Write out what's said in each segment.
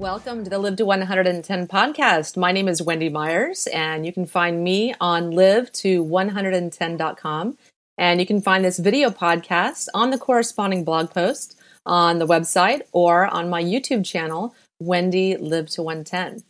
Welcome to the Live to 110 podcast. My name is Wendy Myers, and you can find me on live to 110.com. And you can find this video podcast on the corresponding blog post on the website or on my YouTube channel, Wendy Live to 110.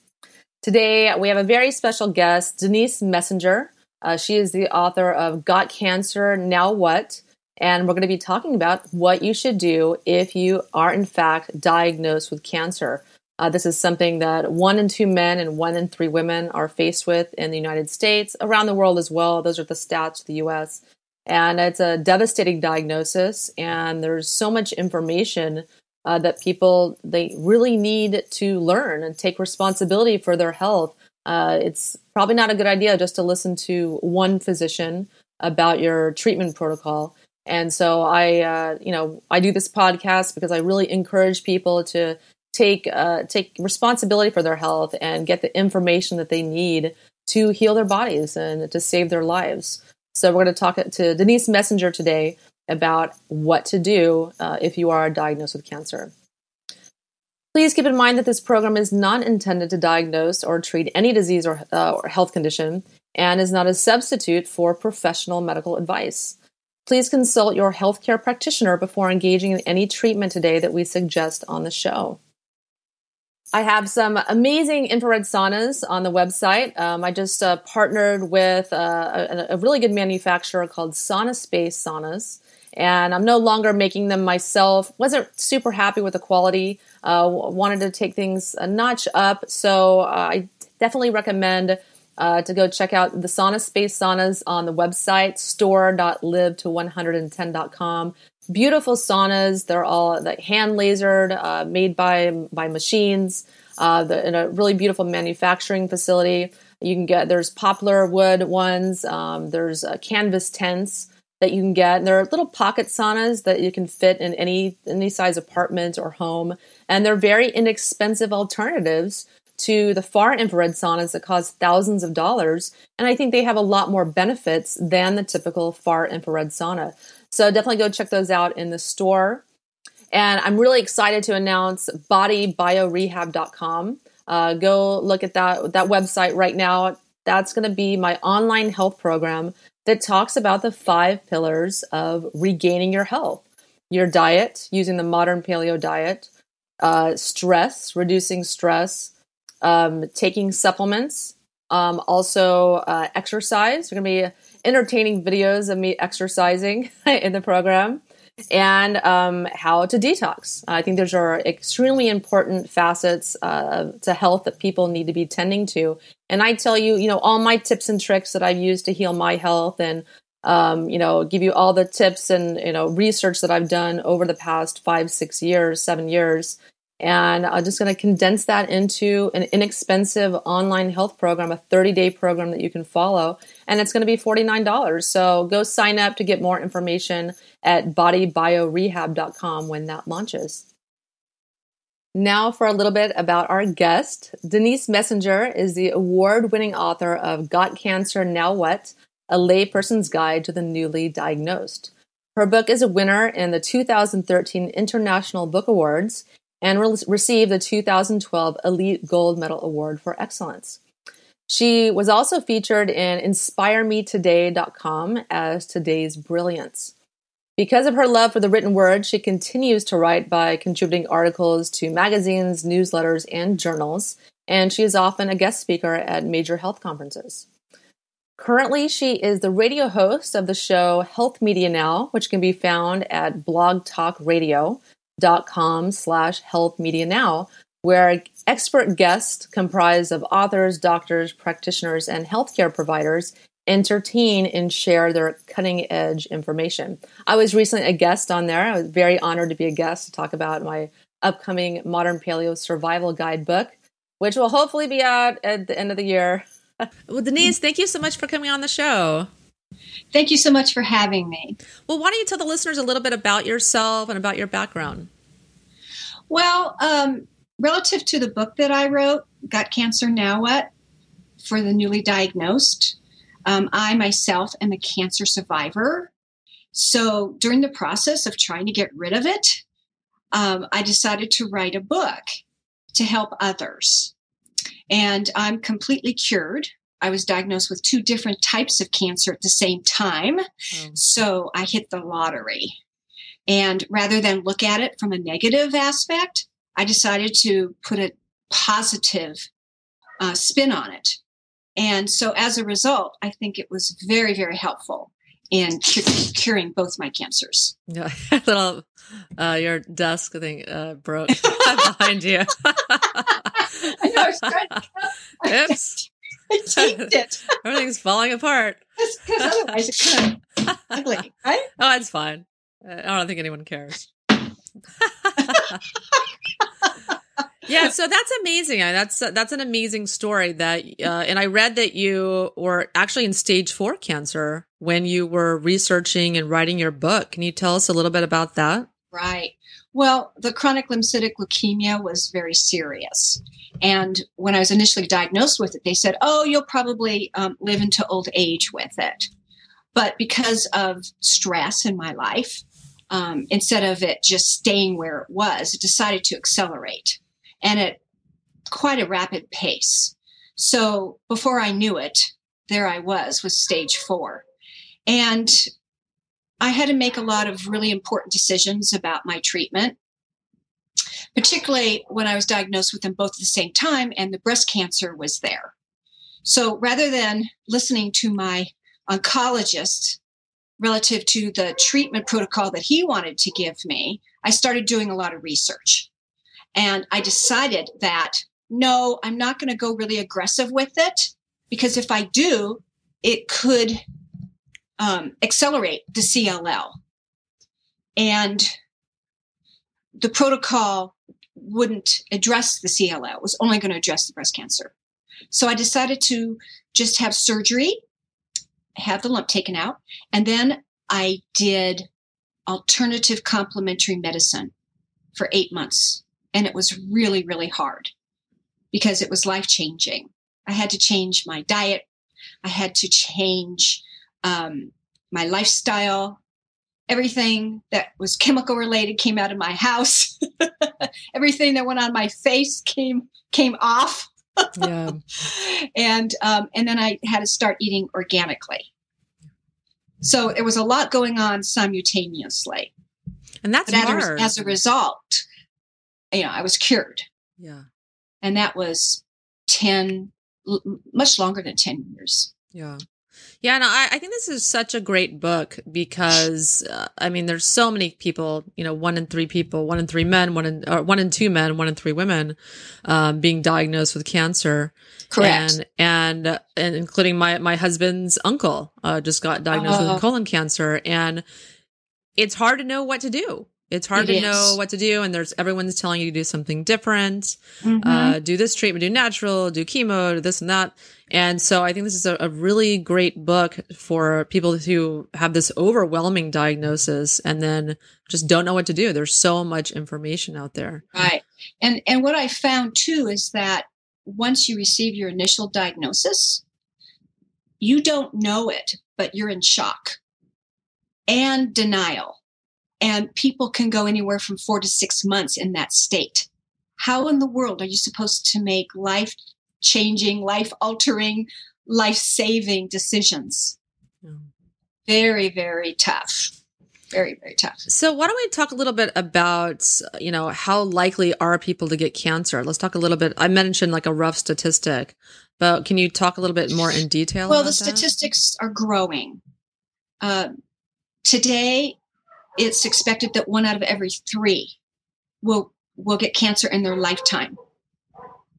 Today, we have a very special guest, Denise Messenger. Uh, she is the author of Got Cancer, Now What? And we're going to be talking about what you should do if you are, in fact, diagnosed with cancer. Uh, this is something that one in two men and one in three women are faced with in the United States, around the world as well. Those are the stats for the US. And it's a devastating diagnosis, and there's so much information uh, that people they really need to learn and take responsibility for their health. Uh, it's probably not a good idea just to listen to one physician about your treatment protocol. And so I, uh, you know, I do this podcast because I really encourage people to take uh, take responsibility for their health and get the information that they need to heal their bodies and to save their lives. So we're going to talk to Denise Messenger today about what to do uh, if you are diagnosed with cancer. Please keep in mind that this program is not intended to diagnose or treat any disease or, uh, or health condition and is not a substitute for professional medical advice. Please consult your healthcare practitioner before engaging in any treatment today that we suggest on the show. I have some amazing infrared saunas on the website. Um, I just uh, partnered with uh, a, a, really good manufacturer called Sauna Space Saunas, and I'm no longer making them myself. wasn't super happy with the quality. Uh, wanted to take things a notch up, so uh, I definitely recommend uh, to go check out the Sauna Space Saunas on the website store.live to 110.com beautiful saunas. They're all like hand lasered, uh, made by by machines. Uh, the, in a really beautiful manufacturing facility. You can get there's poplar wood ones. Um, there's uh, canvas tents that you can get. And there are little pocket saunas that you can fit in any any size apartment or home, and they're very inexpensive alternatives to the far infrared saunas that cost thousands of dollars. And I think they have a lot more benefits than the typical far infrared sauna. So definitely go check those out in the store. And I'm really excited to announce bodybiorehab.com. Uh, go look at that that website right now. That's going to be my online health program that talks about the five pillars of regaining your health: your diet, using the modern paleo diet, uh, stress, reducing stress, um, taking supplements, um, also uh, exercise. We're going to be entertaining videos of me exercising in the program and um, how to detox. I think those are extremely important facets uh, to health that people need to be tending to. And I tell you, you know, all my tips and tricks that I've used to heal my health and um, you know, give you all the tips and you know research that I've done over the past five, six years, seven years and I'm just going to condense that into an inexpensive online health program, a 30 day program that you can follow. And it's going to be $49. So go sign up to get more information at bodybiorehab.com when that launches. Now, for a little bit about our guest. Denise Messenger is the award winning author of Got Cancer, Now What? A Layperson's Guide to the Newly Diagnosed. Her book is a winner in the 2013 International Book Awards and re- received the 2012 Elite Gold Medal Award for Excellence. She was also featured in InspireMeToday.com as Today's Brilliance. Because of her love for the written word, she continues to write by contributing articles to magazines, newsletters, and journals, and she is often a guest speaker at major health conferences. Currently, she is the radio host of the show Health Media Now, which can be found at Blog Talk Radio, dot com slash health media now where expert guests comprised of authors doctors practitioners and healthcare providers entertain and share their cutting edge information. I was recently a guest on there. I was very honored to be a guest to talk about my upcoming modern paleo survival guide book which will hopefully be out at the end of the year. Well denise thank you so much for coming on the show Thank you so much for having me. Well, why don't you tell the listeners a little bit about yourself and about your background? Well, um, relative to the book that I wrote, Got Cancer Now What? For the newly diagnosed, um, I myself am a cancer survivor. So during the process of trying to get rid of it, um, I decided to write a book. to help others. And I'm completely cured. I was diagnosed with two different types of cancer at the same time. Oh. So I hit the lottery. And rather than look at it from a negative aspect, I decided to put a positive uh, spin on it. And so as a result, I think it was very, very helpful in curing both my cancers. Yeah, little uh, your desk thing uh, broke behind you. I know. I was trying to. Oops. I taped it. Everything's falling apart. Because otherwise it kind of ugly, right? Oh, it's fine. I don't think anyone cares. yeah, so that's amazing. That's that's an amazing story. That uh, and I read that you were actually in stage four cancer when you were researching and writing your book. Can you tell us a little bit about that? Right. Well, the chronic lymphocytic leukemia was very serious. And when I was initially diagnosed with it, they said, oh, you'll probably um, live into old age with it. But because of stress in my life, um, instead of it just staying where it was, it decided to accelerate and at quite a rapid pace. So before I knew it, there I was with stage four. And I had to make a lot of really important decisions about my treatment, particularly when I was diagnosed with them both at the same time and the breast cancer was there. So rather than listening to my oncologist relative to the treatment protocol that he wanted to give me, I started doing a lot of research. And I decided that no, I'm not going to go really aggressive with it because if I do, it could um, accelerate the CLL. And the protocol wouldn't address the CLL, it was only going to address the breast cancer. So I decided to just have surgery, have the lump taken out, and then I did alternative complementary medicine for eight months. And it was really, really hard because it was life changing. I had to change my diet. I had to change um, my lifestyle, everything that was chemical related came out of my house. everything that went on my face came came off. yeah. And um, and then I had to start eating organically. So it was a lot going on simultaneously. And that's but hard. As a result, you know, I was cured. Yeah. And that was 10, much longer than 10 years. Yeah. Yeah, no, I, I think this is such a great book because uh, I mean, there's so many people, you know, one in three people, one in three men, one in or one in two men, one in three women, um, being diagnosed with cancer. Correct. And and, and including my my husband's uncle uh, just got diagnosed uh, with uh-huh. colon cancer, and it's hard to know what to do. It's hard it to is. know what to do, and there's everyone's telling you to do something different. Mm-hmm. Uh, do this treatment, do natural, do chemo, do this and that. And so I think this is a, a, really great book for people who have this overwhelming diagnosis and then just don't know what to do. There's so much information out there. Right. And and what I found too is that once you receive your initial diagnosis, you don't know it, but you're in shock and denial and people can go anywhere from four to six months in that state. How in the world are you supposed to make life changing, life altering, life saving decisions? Yeah. Very, very tough. Very, very tough. So, why don't we talk a little bit about, you know, how likely are people to get cancer? Let's talk a little bit. I mentioned like a rough statistic, but can you talk a little bit more in detail? Well, the statistics are growing. Uh, today, it's expected that one out of every three will will get cancer in their lifetime.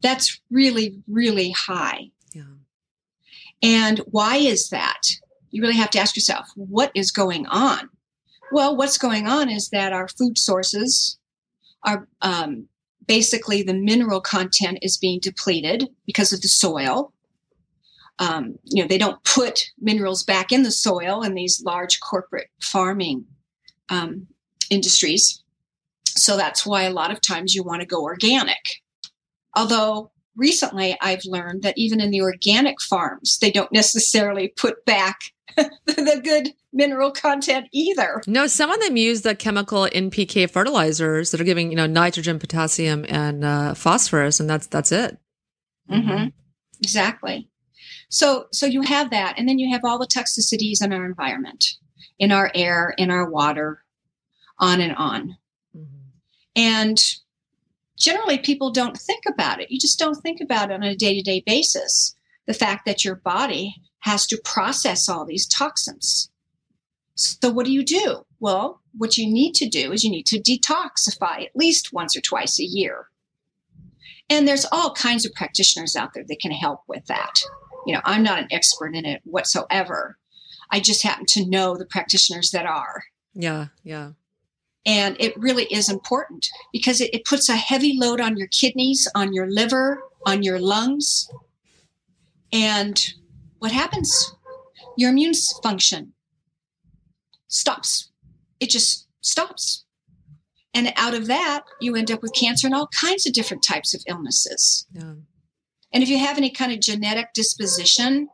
That's really, really high. Yeah. And why is that? You really have to ask yourself, what is going on? Well, what's going on is that our food sources are um, basically the mineral content is being depleted because of the soil. Um, you know, they don't put minerals back in the soil in these large corporate farming um, industries. So that's why a lot of times you want to go organic. Although recently I've learned that even in the organic farms, they don't necessarily put back the good mineral content either. No, some of them use the chemical NPK fertilizers that are giving you know nitrogen, potassium, and uh, phosphorus, and that's that's it. Mm-hmm. Exactly. So so you have that, and then you have all the toxicities in our environment, in our air, in our water, on and on. Mm-hmm. And generally, people don't think about it. You just don't think about it on a day to day basis. The fact that your body has to process all these toxins. So, what do you do? Well, what you need to do is you need to detoxify at least once or twice a year. And there's all kinds of practitioners out there that can help with that. You know, I'm not an expert in it whatsoever. I just happen to know the practitioners that are. Yeah, yeah. And it really is important because it, it puts a heavy load on your kidneys, on your liver, on your lungs. And what happens? Your immune function stops. It just stops. And out of that, you end up with cancer and all kinds of different types of illnesses. Yeah. And if you have any kind of genetic disposition,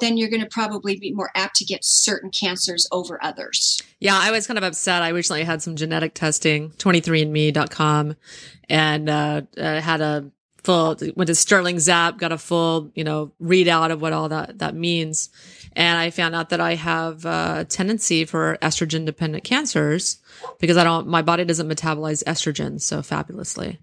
then you're going to probably be more apt to get certain cancers over others. Yeah, I was kind of upset. I recently had some genetic testing, 23andme.com, and uh, uh, had a full, went to Sterling's App, got a full, you know, readout of what all that, that means. And I found out that I have a tendency for estrogen dependent cancers because I don't, my body doesn't metabolize estrogen so fabulously.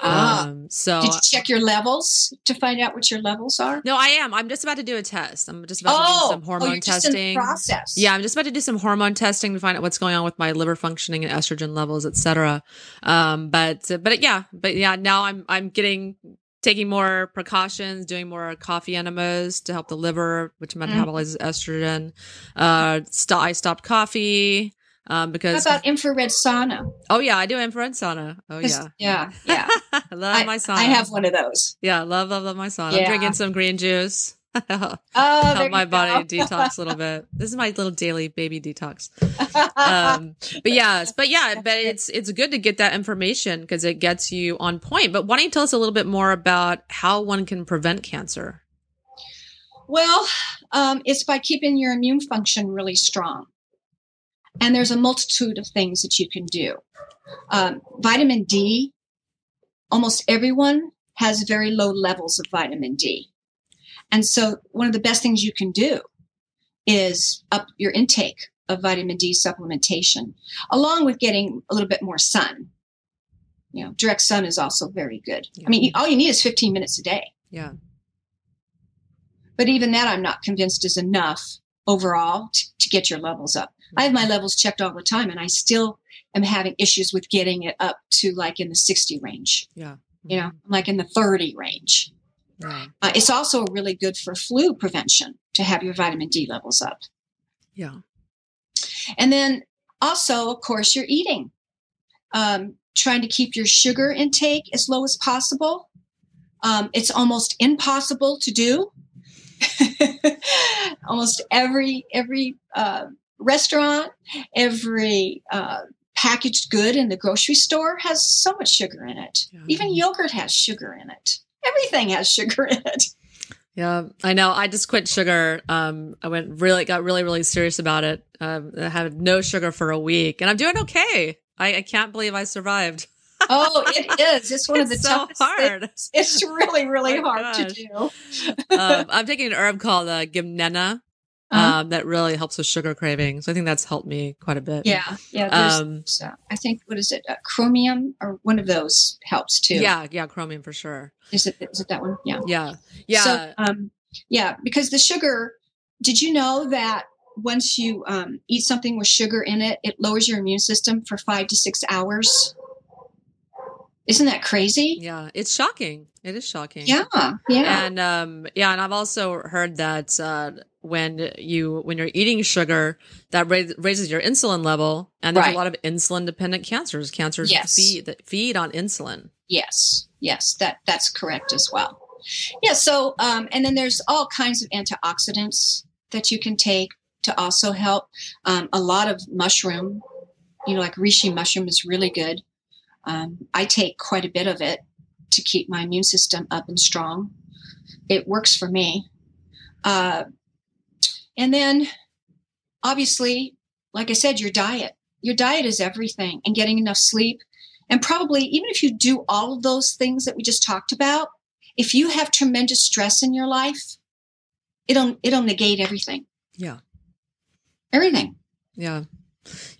Ah, um, so did you check your levels to find out what your levels are? No, I am. I'm just about to do a test. I'm just about oh, to do oh, some hormone oh, testing. process. Yeah, I'm just about to do some hormone testing to find out what's going on with my liver functioning and estrogen levels, etc. Um, but but yeah, but yeah, now I'm I'm getting taking more precautions, doing more coffee enemas to help the liver, which mm. metabolizes mm. estrogen. Uh, st- I stopped coffee. Um, because How about infrared sauna? Oh yeah, I do infrared sauna. Oh yeah, yeah, yeah. I love I, my sauna. I have one of those. Yeah, love, love, love my sauna. Yeah. I'm drinking some green juice. oh, help my body detox a little bit. This is my little daily baby detox. um, but yeah, but yeah, but it's it's good to get that information because it gets you on point. But why don't you tell us a little bit more about how one can prevent cancer? Well, um, it's by keeping your immune function really strong. And there's a multitude of things that you can do. Um, vitamin D, almost everyone has very low levels of vitamin D. And so, one of the best things you can do is up your intake of vitamin D supplementation, along with getting a little bit more sun. You know, direct sun is also very good. Yeah. I mean, all you need is 15 minutes a day. Yeah. But even that, I'm not convinced is enough overall to, to get your levels up. I have my levels checked all the time and I still am having issues with getting it up to like in the 60 range. Yeah. You know, like in the 30 range. Uh, it's also really good for flu prevention to have your vitamin D levels up. Yeah. And then also, of course, you're eating. Um, trying to keep your sugar intake as low as possible. Um, it's almost impossible to do. almost every every uh, restaurant, every uh, packaged good in the grocery store has so much sugar in it. Yeah. Even yogurt has sugar in it. Everything has sugar in it. Yeah, I know. I just quit sugar. Um, I went really, got really, really serious about it. Um, I had no sugar for a week, and I'm doing okay. I, I can't believe I survived. oh, it is. It's one it's of the so toughest hard. Things. It's really, really oh hard gosh. to do. um, I'm taking an herb called uh, gymnema, uh-huh. um, that really helps with sugar cravings. I think that's helped me quite a bit. Yeah, yeah. Um, so I think what is it, uh, chromium or one of those helps too. Yeah, yeah, chromium for sure. Is it is it that one? Yeah, yeah, yeah. So, um, yeah, because the sugar. Did you know that once you um, eat something with sugar in it, it lowers your immune system for five to six hours? Isn't that crazy? Yeah, it's shocking. It is shocking. Yeah, yeah. And um, yeah, and I've also heard that uh, when you when you're eating sugar, that ra- raises your insulin level, and there's right. a lot of insulin dependent cancers. Cancers yes. feed that feed on insulin. Yes, yes, that that's correct as well. Yeah. So, um, and then there's all kinds of antioxidants that you can take to also help. Um, a lot of mushroom, you know, like reishi mushroom is really good. Um, I take quite a bit of it to keep my immune system up and strong. It works for me. Uh, and then obviously, like I said, your diet. Your diet is everything and getting enough sleep. And probably, even if you do all of those things that we just talked about, if you have tremendous stress in your life, it'll it'll negate everything. Yeah. Everything. Yeah.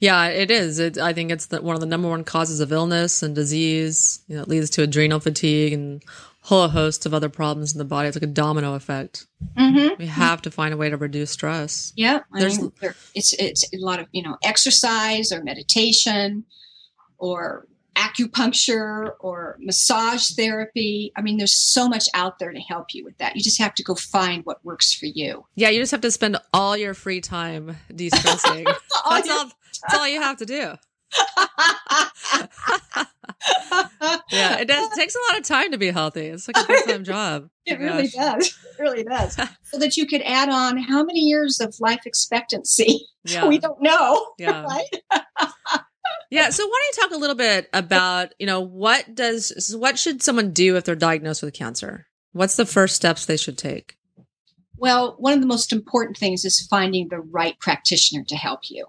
Yeah, it is. It, I think it's the, one of the number one causes of illness and disease. You know, it leads to adrenal fatigue and whole host of other problems in the body. It's like a domino effect. Mm-hmm. We have to find a way to reduce stress. Yeah, I There's- mean, there, it's it's a lot of you know exercise or meditation or acupuncture or massage therapy. I mean, there's so much out there to help you with that. You just have to go find what works for you. Yeah, you just have to spend all your free time de-stressing. that's, all, that's all you have to do. Yeah, it does. It takes a lot of time to be healthy. It's like a full-time job. It Oh, really gosh. does. It really does. so that you could add on how many years of life expectancy Yeah. we don't know. Yeah. Right? Yeah. So why don't you talk a little bit about, you know, what does, what should someone do if they're diagnosed with cancer? What's the first steps they should take? Well, one of the most important things is finding the right practitioner to help you.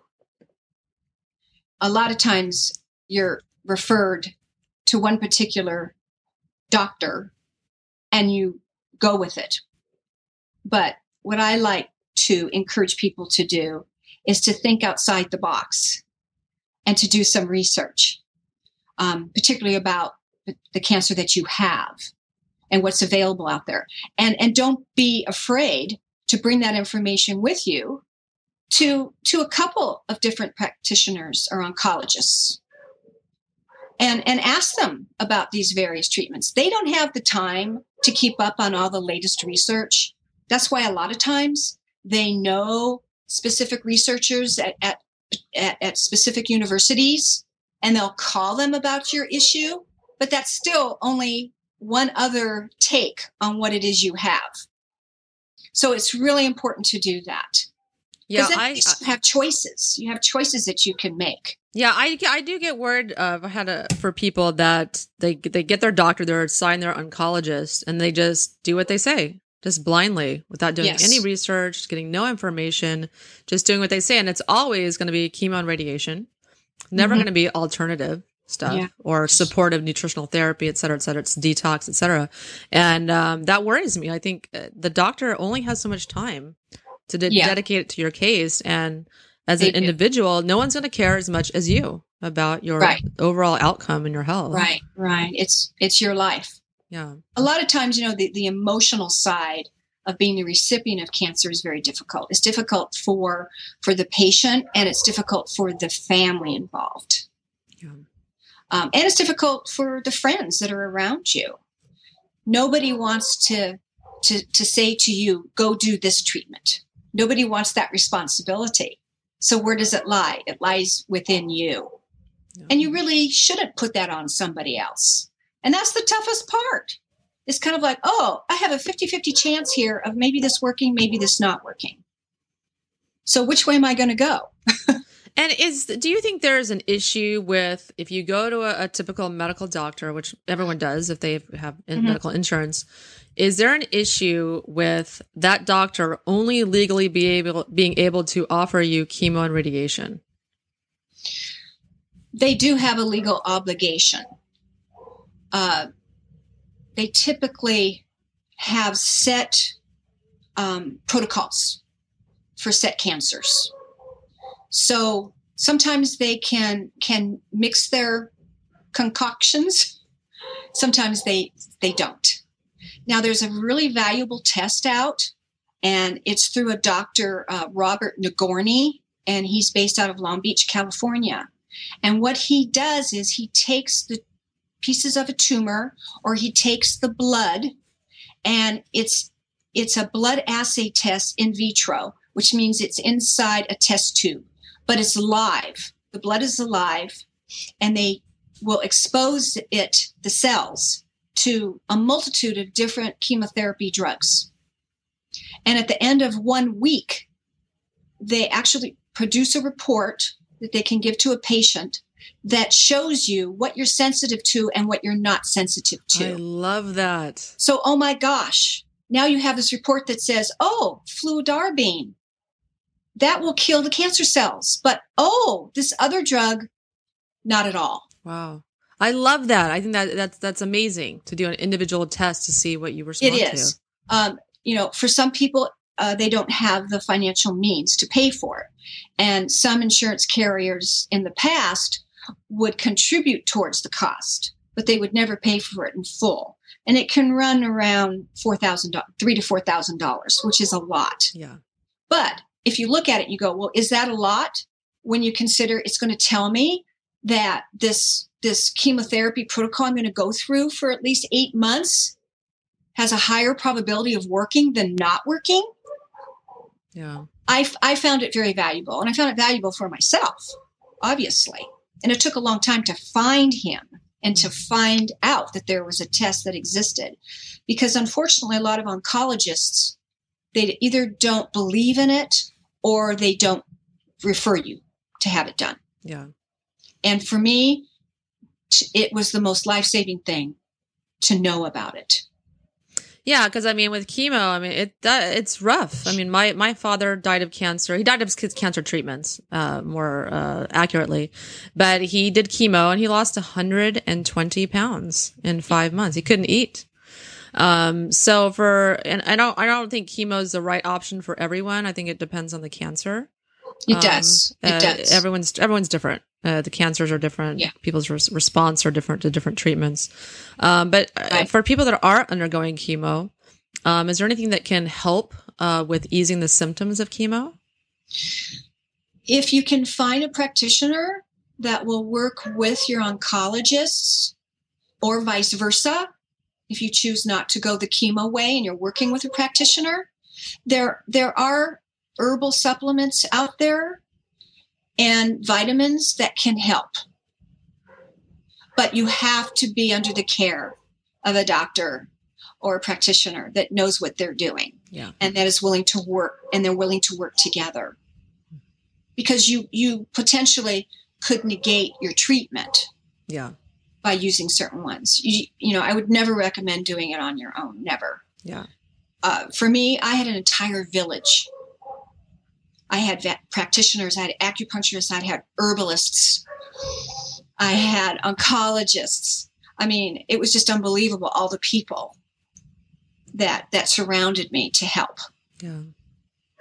A lot of times you're referred to one particular doctor and you go with it. But what I like to encourage people to do is to think outside the box and to do some research, um, particularly about the- cancer that you have and what's available out there. And, and don't be afraid to bring that information with you to, to a couple of different practitioners or oncologists and, and ask them about these various treatments. They don't have the time to keep up on all the latest research. That's why a lot of times they know specific researchers at, at, at, at specific universities and they'll call them about your issue, but that's still only one other take on what it is you have. So it's really important to do that. Yeah. I, you have choices. You have choices that you can make. Yeah, I, I do get word of I had a for people that they they get their doctor, they're assigned their oncologist, and they just do what they say, just blindly, without doing Yes. any research, getting no information, just doing what they say, and it's always going to be chemo and radiation, never Mhm. going to be alternative stuff Yeah. or supportive nutritional therapy, et cetera, et cetera. It's detox, et cetera, and um, that worries me. I think uh, the doctor only has so much time to de- Yeah. dedicate it to your case, and as They an do. individual, no one's going to care as much as you about your Right. overall outcome and your health. Right, right. It's it's your life. Yeah. A lot of times, you know, the, the emotional side of being the recipient of cancer is very difficult. It's difficult for for the patient and it's difficult for the family involved. Yeah. Um, and it's difficult for the friends that are around you. Nobody wants to to to say to you, "Go do this treatment." Nobody wants that responsibility. So where does it lie? It lies within you, Yeah. and you really shouldn't put that on somebody else. And that's the toughest part. It's kind of like, "Oh, I have a 50-50 chance here of maybe this working, maybe this not working." So which way am I going to go? And is do you think there is an issue with if you go to a, a typical medical doctor, which everyone does if they have Mhm. medical insurance, is there an issue with that doctor only legally be able being able to offer you chemo and radiation? they do have a legal obligation. Uh, they typically have set um, protocols for set cancers. So sometimes they can can mix their concoctions. Sometimes they they don't. Now there's a really valuable test out, and it's through a doctor uh, Robert Nagourney, and he's based out of Long Beach, California. And what he does is he takes the pieces of a tumor or he takes the blood and it's it's a blood assay test in vitro, which means it's inside a test tube, but it's live. The blood is alive and they will expose it, the cells, to a multitude of different chemotherapy drugs. And at the end of one week, they actually produce a report that they can give to a patient that shows you what you're sensitive to and what you're not sensitive to. I love that. So, oh my gosh, now you have this report that says, oh, fludarabine that will kill the cancer cells. But oh, this other drug, not at all. Wow. I love that. I think that that's that's amazing to do an individual test to see what you respond It is. Um, you know, for some people, uh, they don't have the financial means to pay for it, and some insurance carriers in the past would contribute towards the cost, but they would never pay for it in full. And it can run around four thousand, three to four thousand dollars, which is a lot. Yeah. But if you look at it, you go, well, is that a lot? When you consider it's going to tell me that this this chemotherapy protocol I'm going to go through for at least eight months has a higher probability of working than not working. Yeah. I, I found it very valuable, and I found it valuable for myself, obviously. And it took a long time to find him and to mm-hmm. find out that there was a test that existed, because unfortunately, a lot of oncologists they either don't believe in it or they don't refer you to have it done. Yeah. And for me, it was the most life saving thing to know about it. Yeah, because I mean, with chemo, I mean, it that, it's rough. I mean, my my father died of cancer. He died of his cancer treatments, uh, more uh, accurately, but he did chemo and he lost 120 pounds in five months. He couldn't eat. Um, so for and I don't I don't think chemo is the right option for everyone. I think it depends on the cancer. It Um, does. It uh, does. Everyone's everyone's different. Uh, the cancers are different. Yeah. People's res- response are different to different treatments. Um, but uh, Right. for people that are undergoing chemo, um, is there anything that can help uh, with easing the symptoms of chemo? if you can find a practitioner that will work with your oncologists or vice versa, if you choose not to go the chemo way and you're working with a practitioner, there there are herbal supplements out there and vitamins that can help. But you have to be under the care of a doctor or a practitioner that knows what they're doing Yeah. and that is willing to work and they're willing to work together because you you potentially could negate your treatment Yeah. by using certain ones you, you know i would never recommend doing it on your own never Yeah. uh, for me i had an entire village i had vet practitioners i had acupuncturists i had herbalists i had oncologists. I mean it was just unbelievable all the people that that surrounded me to help. Yeah.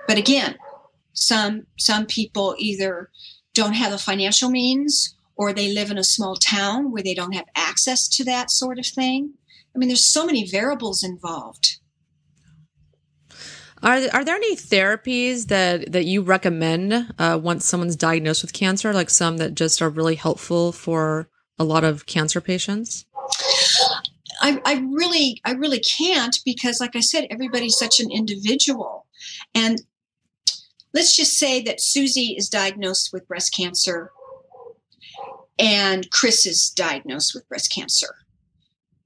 but again some some people either don't have the financial means or they live in a small town where they don't have access to that sort of thing. I mean there's so many variables involved Are are there any therapies that that you recommend uh, once someone's diagnosed with cancer? Like some that just are really helpful for a lot of cancer patients. I, I really i really can't because like i said everybody's such an individual and let's just say that susie is diagnosed with breast cancer and chris is diagnosed with breast cancer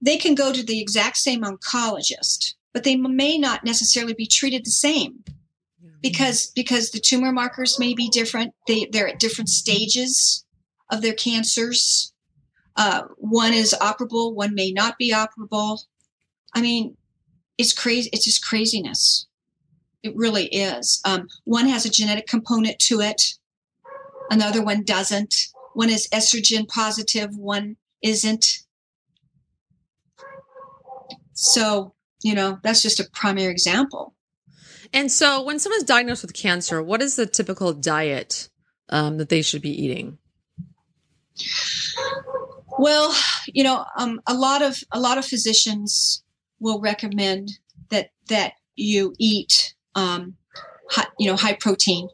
they can go to the exact same oncologist but they may not necessarily be treated the same. Because because the tumor markers may be different. They, they're at different stages of their cancers. Uh, one is operable one may not be operable. I mean it's crazy it's just craziness. It really is. Um, one has a genetic component to it. Another one doesn't. One is estrogen positive one isn't. So you know that's just a primary example And so, when someone's diagnosed with cancer, what is the typical diet um, that they should be eating? Well, you know, um, a lot of a lot of physicians will recommend that that you eat, um, high, you know, high protein.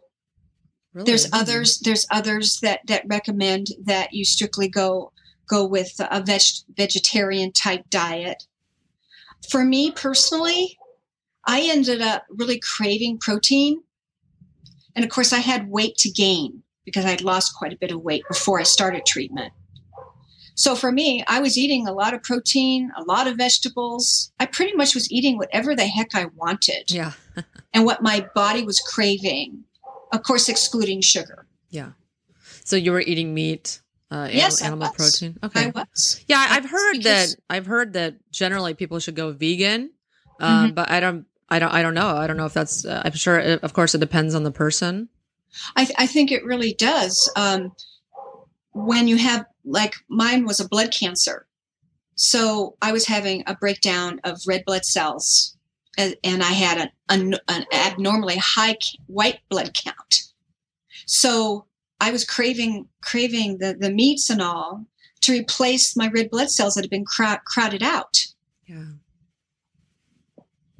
Really? There's others. There's others that that recommend that you strictly go go with a veg, vegetarian type diet. For me personally, I ended up really craving protein, and of course, I had weight to gain because I'd lost quite a bit of weight before I started treatment. So for me, I was eating a lot of protein, a lot of vegetables. I pretty much was eating whatever the heck I wanted Yeah. and what my body was craving. Of course, excluding sugar. Yeah. So you were eating meat, uh, Yes, I animal was. protein. I Okay. was. Yeah, I've heard because- that. I've heard that generally people should go vegan, um, Mhm. but I don't. I don't. I don't know. I don't know if that's. Uh, I'm sure. It, of course, it depends on the person. I, th- I think it really does. Um, when you have, like, mine was a blood cancer. So I was having a breakdown of red blood cells, and, and I had an, an, an abnormally high white blood count. So I was craving craving the, the meats and all to replace my red blood cells that had been crowd, crowded out. Yeah.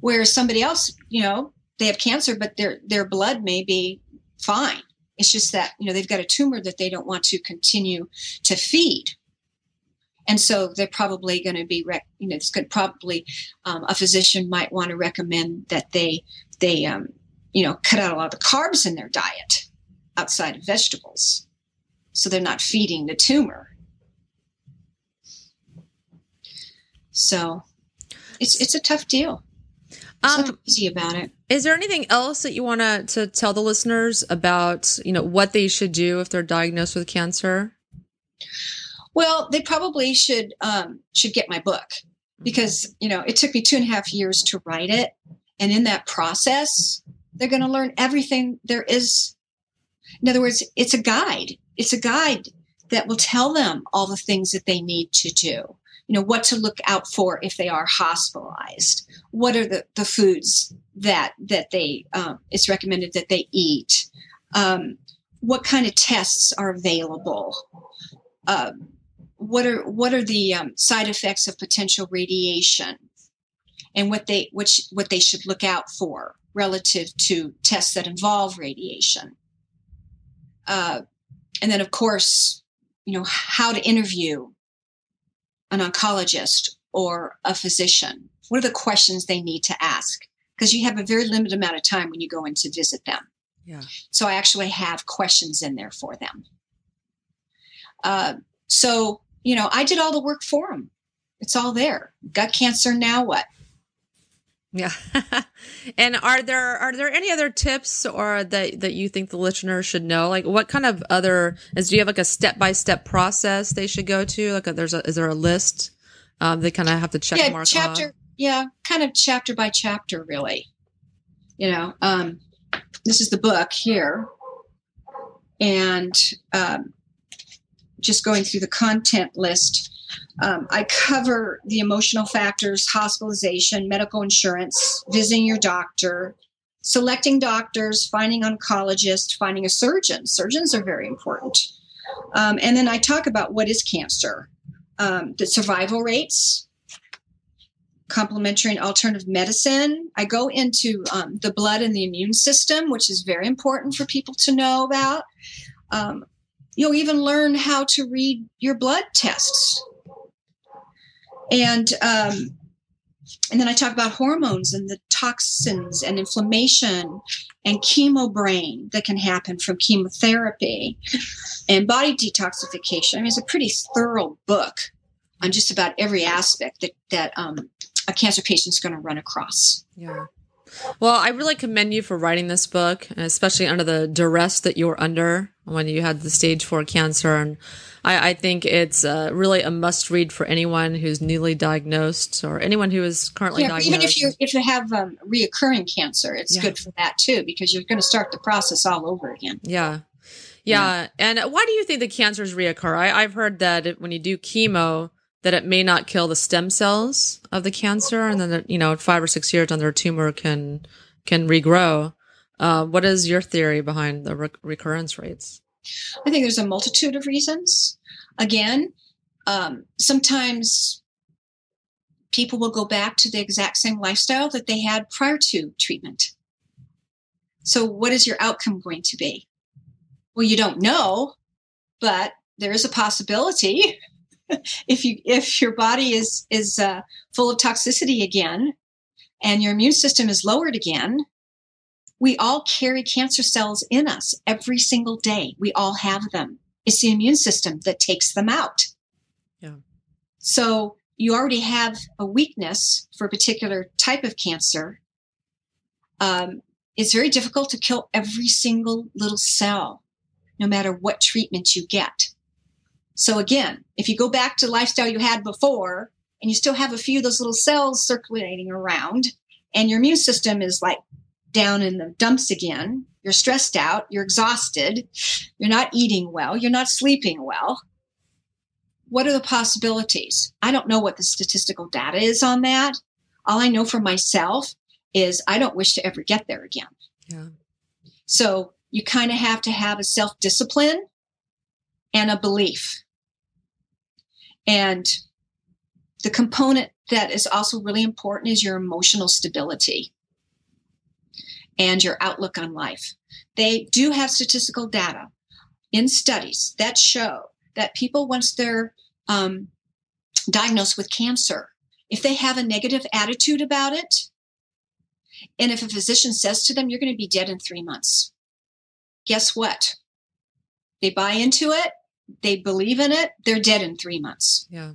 Whereas somebody else, you know, they have cancer, but their their blood may be fine. It's just that you know they've got a tumor that they don't want to continue to feed, and so they're probably going to be, rec- you know, it's going probably um, a physician might want to recommend that they they um, you know cut out a lot of the carbs in their diet outside of vegetables, so they're not feeding the tumor. So it's it's a tough deal. Um, easy about it. Is there anything else that you want to to tell the listeners about, you know, what they should do if they're diagnosed with cancer? Well, they probably should um, should get my book because you know it took me two and a half years to write it, and in that process, they're going to learn everything there is. In other words, it's a guide. It's a guide that will tell them all the things that they need to do. You know what to look out for if they are hospitalized. What are the, the foods that that they um, it's recommended that they eat. Um, what kind of tests are available. Uh, what are what are the um, side effects of potential radiation and what they which what they should look out for relative to tests that involve radiation uh, and then of course you know how to interview an oncologist or a physician? What are the questions they need to ask? Because you have a very limited amount of time when you go in to visit them. Yeah. So I actually have questions in there for them. Uh, so, you know, I did all the work for them. It's all there. Got cancer, now what? Yeah. and are there are there any other tips or that that you think the listener should know? Like what kind of other is do you have like a step by step process they should go to? Like a, there's a is there a list um, they kind of have to check yeah, mark chapter off? yeah, kind of chapter by chapter really. You know, um, this is the book here. And um, just going through the content list um, I cover the emotional factors, hospitalization, medical insurance, visiting your doctor, selecting doctors, finding oncologists, finding a surgeon. Surgeons are very important. Um, and then I talk about what is cancer, um, the survival rates, complementary and alternative medicine. I go into um, the blood and the immune system, which is very important for people to know about. Um, you'll even learn how to read your blood tests and um, and then I talk about hormones and the toxins and inflammation and chemo brain that can happen from chemotherapy and body detoxification. I mean, it's a pretty thorough book on just about every aspect that that um, a cancer patient is going to run across. Yeah. Well, I really commend you for writing this book, especially under the duress that you're under when you had the stage four cancer. And I, I think it's uh, really a must read for anyone who's newly diagnosed or anyone who is currently yeah, diagnosed. Even if you if you have um, reoccurring cancer, it's yeah. good for that too because you're going to start the process all over again. Yeah. Yeah. yeah. And why do you think the cancers reoccur? I, I've heard that when you do chemo, that it may not kill the stem cells of the cancer, and then you know, five or six years, another tumor can can regrow. Uh, what is your theory behind the re- recurrence rates? I think there's a multitude of reasons. Again, um, sometimes people will go back to the exact same lifestyle that they had prior to treatment. So, what is your outcome going to be? Well, you don't know, but there is a possibility if you if your body is is uh, full of toxicity again and your immune system is lowered again we all carry cancer cells in us every single day. We all have them. It's the immune system that takes them out. Yeah. So you already have a weakness for a particular type of cancer. Um, it's very difficult to kill every single little cell no matter what treatment you get. So again, if you go back to lifestyle you had before and you still have a few of those little cells circulating around and your immune system is like down in the dumps again, you're stressed out, you're exhausted, you're not eating well, you're not sleeping well. What are the possibilities? I don't know what the statistical data is on that. All I know for myself is I don't wish to ever get there again. Yeah. So you kind of have to have a self discipline and a belief. And the component that is also really important is your emotional stability and your outlook on life. They do have statistical data in studies that show that people, once they're um, diagnosed with cancer, if they have a negative attitude about it, and if a physician says to them, You're going to be dead in three months, guess what? They buy into it, they believe in it, they're dead in three months. Yeah.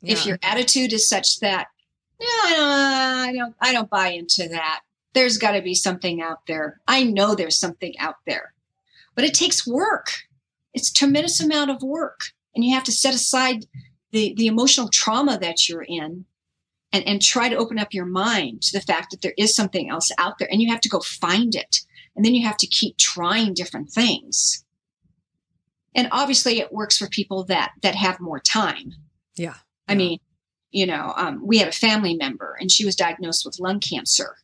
yeah. If your attitude is such that, yeah, uh, I don't, I don't, buy into that. There's got to be something out there. I know there's something out there, but it takes work. It's a tremendous amount of work, and you have to set aside the the emotional trauma that you're in and, and try to open up your mind to the fact that there is something else out there and you have to go find it and then you have to keep trying different things and obviously it works for people that that have more time yeah, i yeah. mean you know um, we had a family member and she was diagnosed with lung cancer.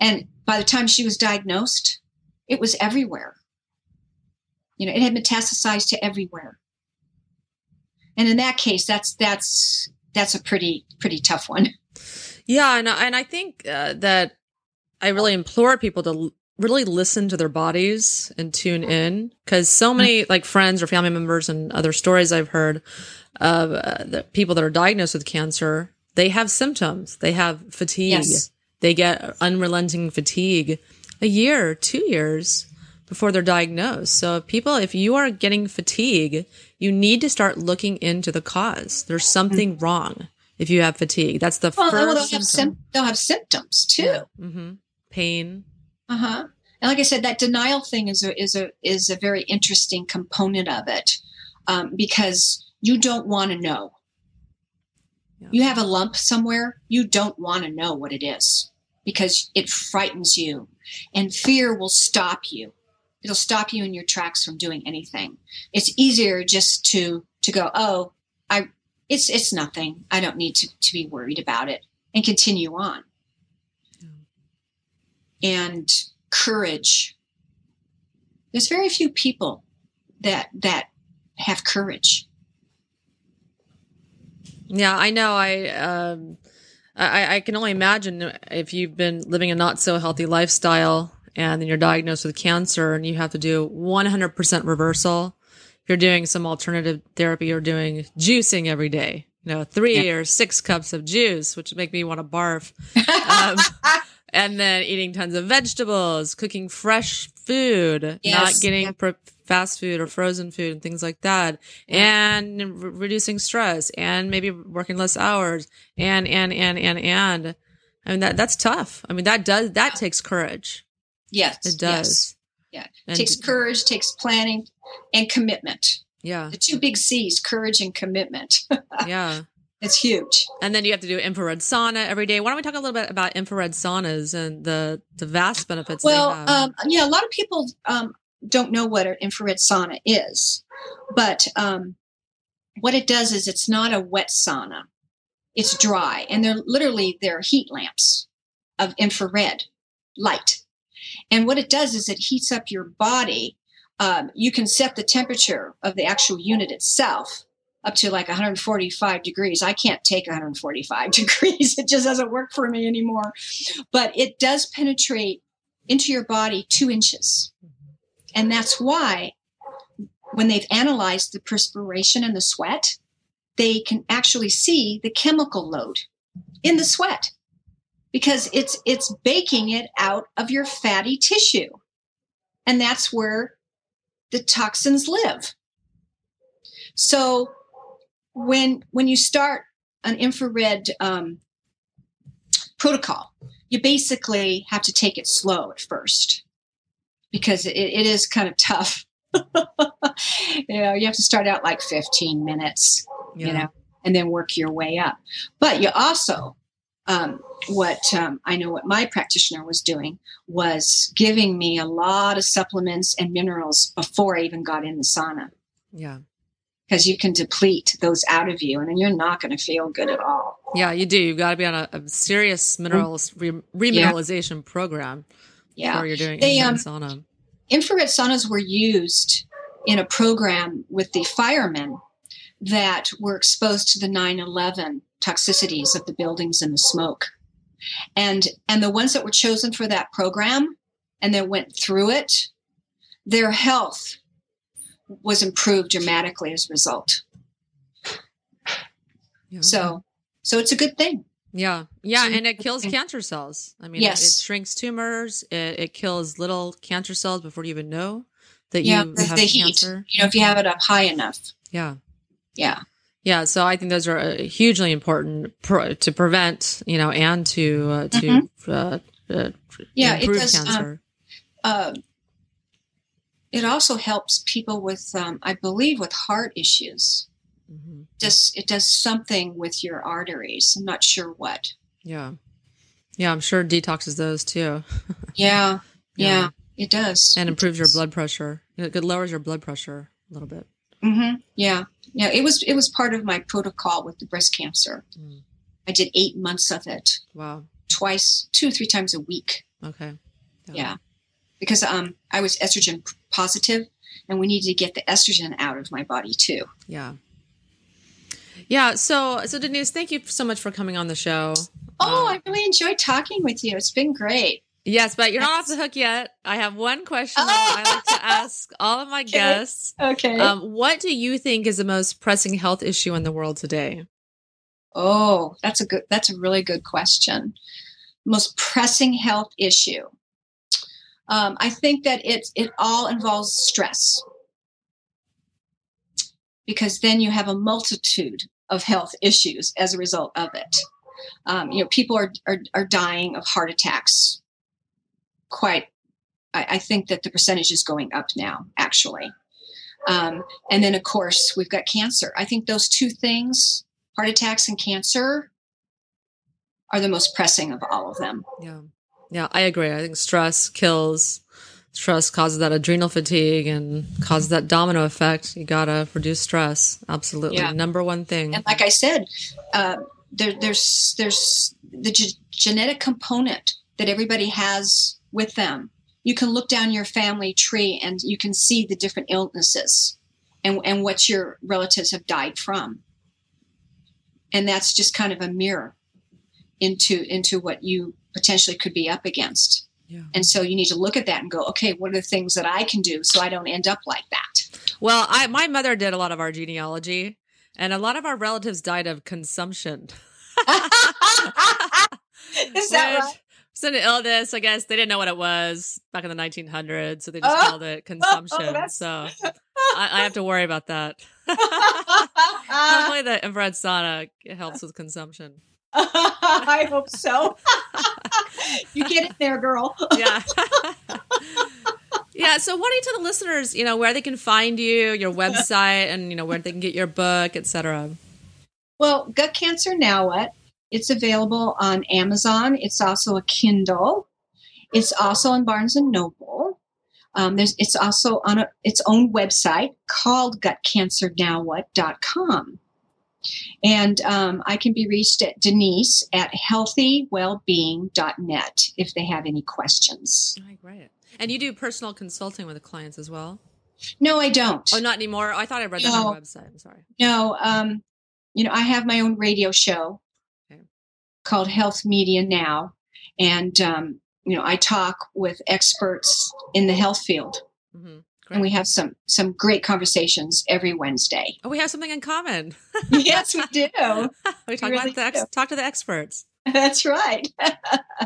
And by the time she was diagnosed it was everywhere. You know it had metastasized to everywhere. And in that case that's that's that's a pretty pretty tough one. Yeah, and and I think uh, that I really implore people to really listen to their bodies and tune in because so many like friends or family members and other stories I've heard of uh, the people that are diagnosed with cancer, they have symptoms. They have fatigue. Yes. They get unrelenting fatigue a year, two years before they're diagnosed. So if people, if you are getting fatigue, you need to start looking into the cause. There's something wrong if you have fatigue. That's the Well, first well, they'll have symptom. sim- they'll have symptoms too. hmm Pain. Uh huh. And like I said, that denial thing is a is a is a very interesting component of it um, because you don't want to know. Yeah. You have a lump somewhere, you don't want to know what it is because it frightens you, and fear will stop you. It'll stop you in your tracks from doing anything. It's easier just to to go, oh, I, it's it's nothing. I don't need to to be worried about it, and continue on. And courage. There's very few people that that have courage. Yeah, I know. I um, I, I can only imagine if you've been living a not so healthy lifestyle and then you're diagnosed with cancer and you have to do 100% reversal. You're doing some alternative therapy. You're doing juicing every day. You know, three or six cups of juice, which make me want to barf. Um, and then eating tons of vegetables, cooking fresh food, not getting yeah. pro- fast food or frozen food and things like that, and re- reducing stress, and maybe working less hours, and and and and and. I mean that that's tough. I mean that does that takes courage. Yes, It yes. does. Yeah, And- takes courage, takes planning, and commitment. Yeah, The two big C's: courage and commitment. yeah. It's huge. And then you have to do infrared sauna every day. Why don't we talk a little bit about infrared saunas and the the vast benefits Well, they have? um, yeah, a lot of people um, don't know what an infrared sauna is, but um, what it does is it's not a wet sauna; it's dry, and they're literally they're heat lamps of infrared light. And what it does is it heats up your body. Um, you can set the temperature of the actual unit itself up to like 145 degrees. I can't take 145 degrees. It just doesn't work for me anymore. But it does penetrate into your body two inches. And that's why when they've analyzed the perspiration and the sweat, they can actually see the chemical load in the sweat because it's it's baking it out of your fatty tissue. And that's where the toxins live. So when when you start an infrared um, protocol, you basically have to take it slow at first because it, it is kind of tough. you know, you have to start out like 15 minutes, yeah. you know, and then work your way up. But you also um, what um, I know what my practitioner was doing was giving me a lot of supplements and minerals before I even got in the sauna. Yeah. Because you can deplete those out of you, and then you're not going to feel good at all. Yeah, you do. You've got to be on a, a serious minerals re- remineralization yeah. program. Yeah, before you're doing they, um, sauna. Infrared saunas were used in a program with the firemen that were exposed to the 9/11 toxicities of the buildings and the smoke. And and the ones that were chosen for that program and that went through it, their health was improved dramatically as a result. Yeah. So so it's a good thing. Yeah. Yeah. And it kills cancer cells. I mean, yes. it, it shrinks tumors. It, it, kills little cancer cells before you even know that yeah, you have the cancer. Heat, you know, if you have it up high enough. Yeah. Yeah. Yeah, so I think those are uh, hugely important pro- to prevent, you know, and to uh, to mm-hmm. uh, uh, yeah, improve it does, um, cancer. Um, it also helps people with, um, I believe, with heart issues. Mm-hmm. Just it does something with your arteries. I'm not sure what. Yeah, yeah, I'm sure detoxes those too. yeah, yeah, yeah, it does, and improves your blood pressure. It lowers your blood pressure a little bit. Mm-hmm. Yeah, yeah. It was it was part of my protocol with the breast cancer. Mm. I did eight months of it. Wow. Twice, two, three times a week. Okay. Yeah. yeah. Because um, I was estrogen positive, and we needed to get the estrogen out of my body too. Yeah. Yeah. So, so Denise, thank you so much for coming on the show. Oh, um, I really enjoyed talking with you. It's been great. Yes, but you're not off the hook yet. I have one question oh. I like to ask all of my okay. guests. Okay. Um, what do you think is the most pressing health issue in the world today? Oh, that's a good. That's a really good question. Most pressing health issue. Um, I think that it it all involves stress. Because then you have a multitude of health issues as a result of it. Um, you know, people are, are are dying of heart attacks quite I, I think that the percentage is going up now actually. Um, and then of course we've got cancer. I think those two things heart attacks and cancer are the most pressing of all of them. Yeah yeah i agree i think stress kills stress causes that adrenal fatigue and causes that domino effect you gotta reduce stress absolutely yeah. number one thing and like i said uh, there, there's there's the g- genetic component that everybody has with them. You can look down your family tree and you can see the different illnesses and, and what your relatives have died from. And that's just kind of a mirror into into what you potentially could be up against. Yeah. And so you need to look at that and go, okay, what are the things that I can do so I don't end up like that? Well, I my mother did a lot of our genealogy, and a lot of our relatives died of consumption. Is that right? It's an illness, I guess. They didn't know what it was back in the 1900s, so they just oh. called it consumption. Oh, so I, I, have to worry about that. Hopefully, the infrared sauna helps with consumption. I hope so. You get it there, girl. yeah. yeah. So, what do you tell the listeners? You know where they can find you, your website, and you know where they can get your book, etc. Well, Got Cancer Now What it's available on Amazon. It's also a Kindle. It's also on Barnes and Noble. Um, there's, it's also on a, its own website called gotcancernowwhat.com. And um, I can be reached at Denise at healthywellbeing.net if they have any questions. Great. And you do personal consulting with the clients as well? No, I don't. Oh, not anymore. I thought I read that on your website. I'm sorry. No, um, you know, I have my own radio show called Health Media Now. And, um, you know, I talk with experts in the health field. Mm-hmm. And we have some some great conversations every Wednesday. Oh, we have something in common. yes, we do. we talk really about the ex- talk to the experts. That's right.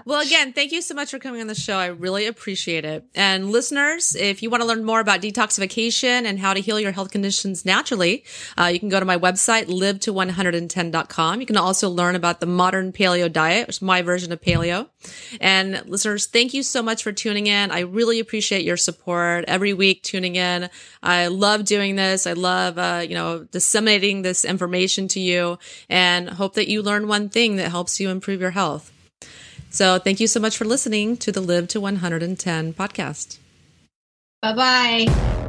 well, again, thank you so much for coming on the show. I really appreciate it. And listeners, if you want to learn more about detoxification and how to heal your health conditions naturally, uh, you can go to my website, live to 110.com. You can also learn about the modern paleo diet, which is my version of paleo. And listeners, thank you so much for tuning in. I really appreciate your support every week tuning in. I love doing this. I love, uh, you know, disseminating this information to you and hope that you learn one thing that helps you improve your health. So thank you so much for listening to the Live to 110 podcast. Bye bye.